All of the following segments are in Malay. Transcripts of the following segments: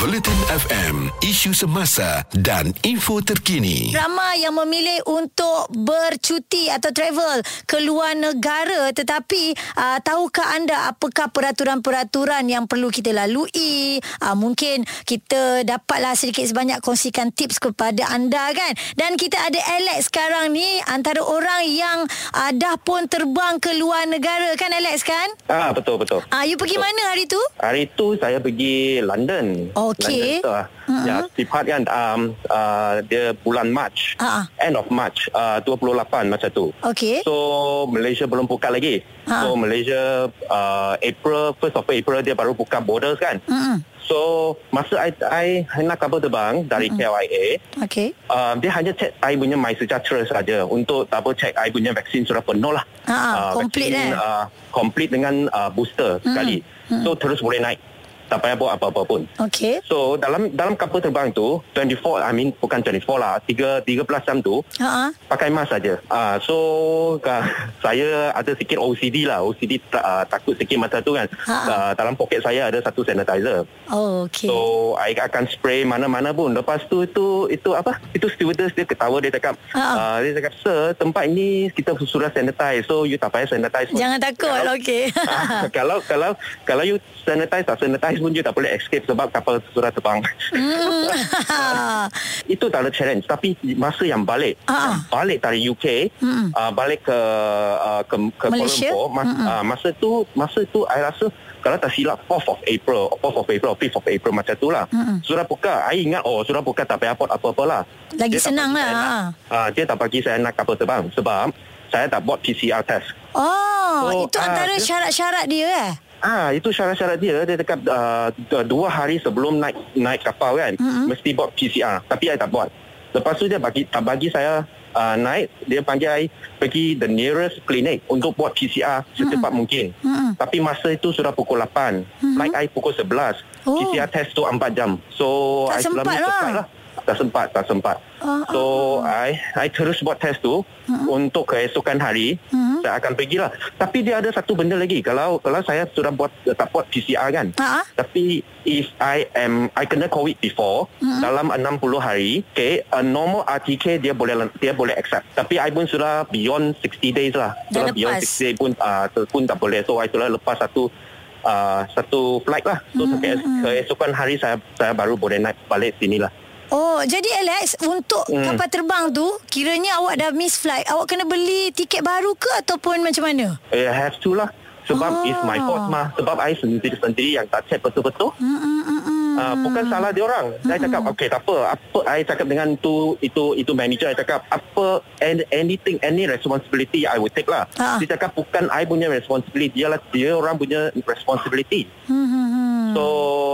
Bulletin FM, isu semasa dan info terkini. Ramai yang memilih untuk bercuti atau travel ke luar negara tetapi uh, tahukah anda apakah peraturan-peraturan yang perlu kita lalui? Uh, mungkin kita dapatlah sedikit sebanyak kongsikan tips kepada anda kan. Dan kita ada Alex sekarang ni antara orang yang uh, dah pun terbang ke luar negara kan Alex kan? Ah betul betul. Ah uh, you pergi betul. mana hari tu? Hari tu saya pergi London. Okey. London tu, uh, Mhm. Ya, tepat kan um, uh, dia bulan March. Ah. End of March uh, 28 macam tu. Okey. So Malaysia belum buka lagi. Ha. So Malaysia uh, April 1st of April dia baru buka borders kan. Mm-mm. So masa I, I, nak kapal terbang dari KLIA Okey. Uh, dia hanya check I punya My Sejahtera saja untuk double check I punya vaksin sudah penuh lah. Ha, ha, Ah, complete, vaksin, eh? Uh, complete dengan uh, booster sekali. So terus boleh naik. Tak payah buat apa-apa pun. Okey. So dalam dalam kapal terbang tu 24 I mean bukan 24 lah 3 13 jam tu Ha ah. pakai mask saja. Ah so uh, saya ada sikit OCD lah. OCD uh, takut sikit masa tu kan. Ha. Uh, dalam poket saya ada satu sanitizer. Oh, okey. So I akan spray mana-mana pun. Lepas tu itu itu apa? Itu stewardess dia ketawa dia cakap, Ha. uh, dia cakap, "Sir, tempat ini kita sudah sanitize. So you tak payah sanitize." pun." Jangan takut. Kalau- Okey. Ah, kalau kalau kalau you sanitize tak sanitize pun you tak boleh escape sebab kapal sudah terbang. Hmm. Itu tak ada challenge tapi masa yang balik Ah. balik dari UK Mm-mm. uh, balik ke uh, ke, ke Kuala Malaysia? Lumpur mas, uh, masa tu masa tu I rasa kalau tak silap 4th of April 4th of April 5th of April macam tu lah Mm-mm. sudah buka I ingat oh sudah buka tak payah apa-apa lah Lagi Dia senang lah, saya ha. nak- ah, dia tak bagi saya nak kapal terbang sebab saya tak buat PCR test Oh, So, itu ah, antara dia- syarat-syarat dia eh? Ah, itu syarat-syarat dia. Dia dekat uh, dua hari sebelum naik naik kapal kan, Mm-mm. mesti buat PCR. Tapi saya tak buat. Lepas tu dia bagi tak bagi saya uh, naik, dia panggil saya pergi the nearest clinic untuk buat PCR secepat mungkin. Mm-mm. Tapi masa itu sudah pukul 8. Flight I pukul 11. Oh. PCR test tu 4 jam. So Tak I sempat lah. cepat Tak sempat, tak sempat. Ah, so I I terus buat test tu untuk keesokan hari Mhm. Saya akan pergilah. Tapi dia ada satu benda lagi. Kalau kalau saya sudah buat tak buat PCR kan. Ah. Tapi if I am I kena COVID before Mhm. dalam 60 hari, okay, a normal RTK dia boleh dia boleh accept. Tapi I pun sudah beyond 60 days lah. Dah Sudah beyond lepas. 60 days pun uh, pun tak boleh. So I sudah lepas satu uh, satu flight lah. So Mhm, ke, keesokan hari saya saya baru boleh naik balik sini lah. Oh, jadi Alex, untuk Hmm. kapal terbang tu, kiranya awak dah miss flight, awak kena beli tiket baru ke ataupun macam mana? I have to lah. Sebab Ah. it's my fault mah. Sebab I sendiri-sendiri yang tak check betul-betul. Hmm, hmm, hmm, hmm. Uh, bukan salah dia orang. Saya cakap okey tak apa. Apa I cakap dengan tu itu itu manager I cakap apa an- anything any responsibility I will take lah. Ah. Dia cakap bukan I punya responsibility dia lah dia orang punya responsibility. Hmm, So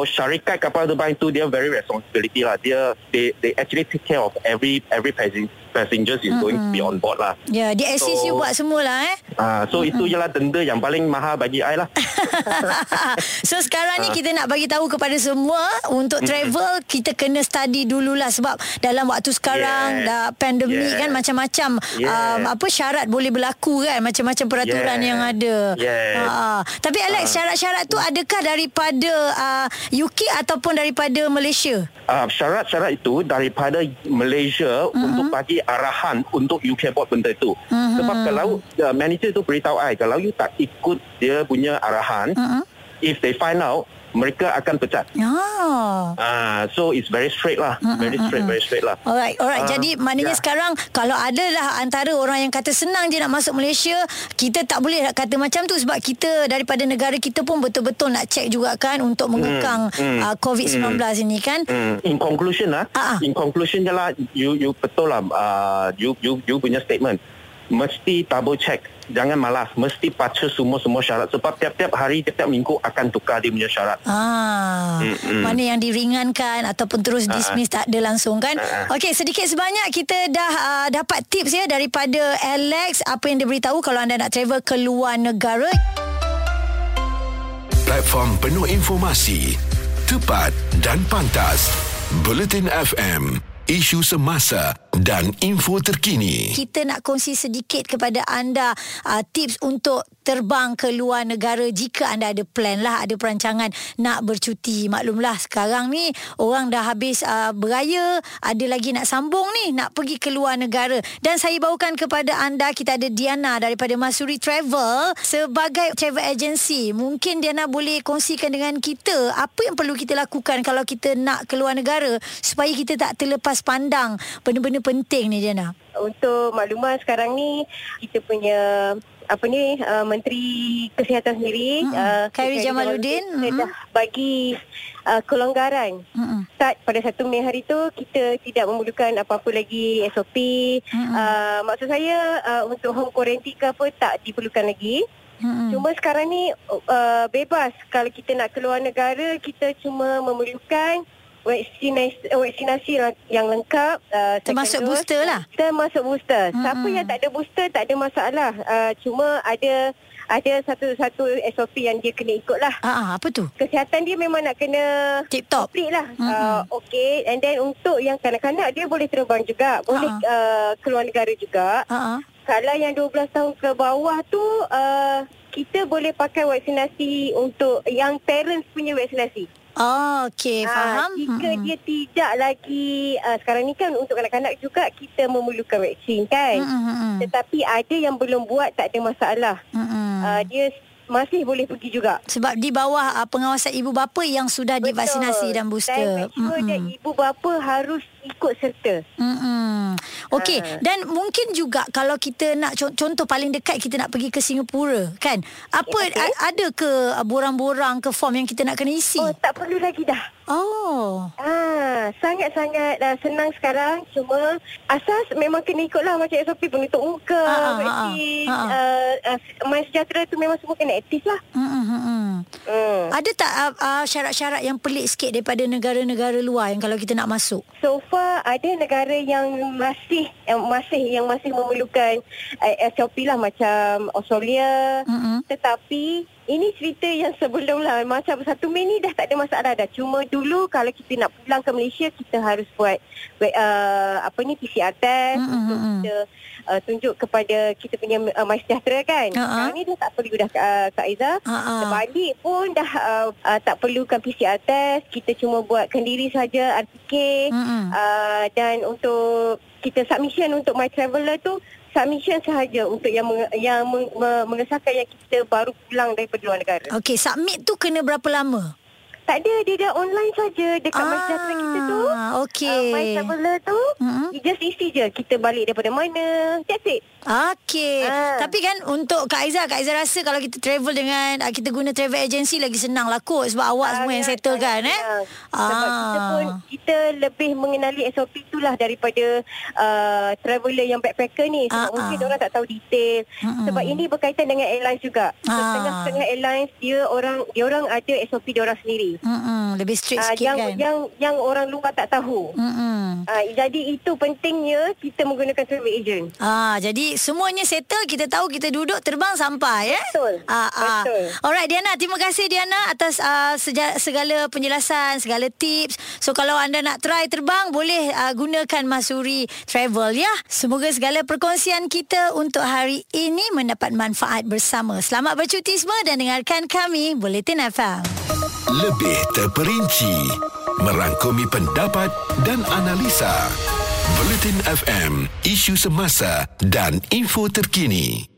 syarikat kapal terbang itu dia very responsibility lah. Dia they they actually take care of every every passenger passengers is going to be on board lah. Ya, dia assist So- you buat semualah eh. Ah, so itu ialah denda yang paling mahal bagi I lah. so sekarang Ah. ni kita nak bagi tahu kepada semua untuk travel kita kena study dululah sebab dalam waktu sekarang Yes. dah pandemik Yes. kan macam-macam Yes. um, apa syarat boleh berlaku kan macam-macam peraturan Yes. yang ada. Yes. Ha. Tapi Alex syarat-syarat tu adakah daripada uh, UK ataupun daripada Malaysia? Uh, syarat-syarat itu daripada Malaysia uh-huh. untuk bagi arahan untuk UK buat benda itu. Uh-huh. Sebab kalau uh, manager itu beritahu I kalau you tak ikut dia punya arahan, uh-huh. if they find out mereka akan pecat. Ah. Ah, so it's very straight lah, very straight, very straight lah. Alright, alright. Ah, Jadi maknanya ya. sekarang kalau ada lah antara orang yang kata senang je nak masuk Malaysia, kita tak boleh nak kata macam tu sebab kita daripada negara kita pun betul-betul nak check juga kan untuk mengekang hmm, uh, COVID-19 ini kan. Hmm. In conclusion lah, Ah, ah. in conclusion je lah, you you betul lah, uh, you you you punya statement mesti double check, jangan malas, mesti baca semua semua syarat sebab tiap-tiap hari, tiap-tiap minggu akan tukar dia punya syarat. Ah, Mm-mm. mana yang diringankan ataupun terus dismiss tak ada langsung kan. Ah, ah. Okey, sedikit sebanyak kita dah uh, dapat tips ya daripada Alex apa yang dia beritahu kalau anda nak travel ke luar negara. Platform penuh informasi, tepat dan pantas. Bulletin FM, isu semasa dan info terkini. Kita nak kongsi sedikit kepada anda uh, tips untuk terbang ke luar negara jika anda ada plan lah, ada perancangan nak bercuti. Maklumlah sekarang ni orang dah habis uh, beraya, ada lagi nak sambung ni, nak pergi ke luar negara. Dan saya bawakan kepada anda, kita ada Diana daripada Masuri Travel sebagai travel agency. Mungkin Diana boleh kongsikan dengan kita apa yang perlu kita lakukan kalau kita nak ke luar negara supaya kita tak terlepas pandang benda-benda penting ni Diana. Untuk maklumat sekarang ni kita punya apa ni uh, menteri kesihatan sendiri uh, Khairi Jamaluddin, dah bagi uh, kelonggaran Mm-mm. start pada 1 Mei hari tu kita tidak memerlukan apa-apa lagi SOP Mm-mm. uh, maksud saya uh, untuk home quarantine ke apa tak diperlukan lagi Mm-mm. Cuma sekarang ni uh, bebas kalau kita nak keluar negara kita cuma memerlukan vaksinasi, vaksinasi yang lengkap uh, Termasuk dose. booster lah. Termasuk booster. Mm-mm. Siapa yang tak ada booster tak ada masalah. Uh, cuma ada ada satu-satu SOP yang dia kena ikut lah. Ah, ah, apa tu? Kesihatan dia memang nak kena Tip top. complete lah. Mm-mm. Uh, okay. And then untuk yang kanak-kanak dia boleh terbang juga. Boleh Ha. uh, keluar negara juga. Ah, ah. Kalau yang 12 tahun ke bawah tu uh, kita boleh pakai vaksinasi untuk yang parents punya vaksinasi. Oh, okey, Ah, faham. jika Mm-mm. dia tidak lagi uh, sekarang ni kan untuk kanak-kanak juga kita memerlukan vaksin kan. Mm-mm. Tetapi ada yang belum buat tak ada masalah. Mm-mm. Uh, dia masih boleh pergi juga. Sebab di bawah uh, pengawasan ibu bapa yang sudah divaksinasi dan booster. Dan make sure that Mm-mm. ibu bapa harus ikut serta. Mm-mm. Okey, Ah. dan mungkin juga kalau kita nak co- contoh paling dekat kita nak pergi ke Singapura, kan? Apa Okey. a- ada ke uh, borang-borang ke form yang kita nak kena isi? Oh, tak perlu lagi dah. Oh. Ah, sangat-sangat uh, senang sekarang. Cuma asas memang kena ikutlah macam SOP penutup muka, Ah, ah, vaksin, ah, ah. uh, uh, tu memang semua kena aktif lah. Mm-mm. Hmm. Ada tak uh, uh, syarat-syarat yang pelik sikit daripada negara-negara luar yang kalau kita nak masuk? So far ada negara yang masih yang masih yang masih memerlukan uh, SOP lah macam Australia. Mm-mm. Tetapi ini cerita yang sebelum lah macam satu Mei ni dah tak ada masalah dah. Cuma dulu kalau kita nak pulang ke Malaysia kita harus buat uh, apa ni PCR test Mm, mm, untuk mm, mm. kita uh, tunjuk kepada kita punya uh, MySejahtera kan. Ha. Sekarang ni dah tak perlu dah uh, Kak Aiza. Ha, ha. Terbalik pun dah uh, uh, tak perlukan PCR test. Kita cuma buatkan diri saja RTK. Mm-mm. Uh, dan untuk kita submission untuk My Traveller tu submission sahaja untuk yang menge- yang meng- me- mengesahkan yang kita baru pulang daripada luar negara. Okey, submit tu kena berapa lama? Tak ada dia dah online saja dekat My Sejahtera kita tu. Ah, okey. Uh, My Traveller tu you just isi je kita balik daripada mana. That's it. Okey. Ah. Tapi kan untuk Kak Aizah, Kak Aizah rasa kalau kita travel dengan ah, kita guna travel agency lagi senang lah kot sebab awak semua yang Sangat, settle sangat kan eh. Sebab kita pun kita lebih mengenali SOP itulah daripada uh, traveller yang backpacker ni sebab Ah, mungkin ah. orang tak tahu detail Mm-mm. sebab ini berkaitan dengan airlines juga. Ah. Setengah-setengah airlines dia orang dia orang ada SOP dia orang sendiri. Mm-mm, lebih strict Ah, sikit yang kan. yang yang orang luar tak tahu. Mm-mm. Ah, jadi itu pentingnya kita menggunakan travel agent. Ah, jadi semuanya settle, kita tahu kita duduk terbang sampai eh. Betul. Ah, ah. Betul. Alright Diana, terima kasih Diana atas ah, seja- segala penjelasan, segala tips. So kalau anda nak try terbang, boleh ah, gunakan Masuri Travel ya. Semoga segala perkongsian kita untuk hari ini mendapat manfaat bersama. Selamat bercuti semua dan dengarkan kami Bulletin FM. Lebih terperinci merangkumi pendapat dan analisa. Bulletin FM, isu semasa dan info terkini.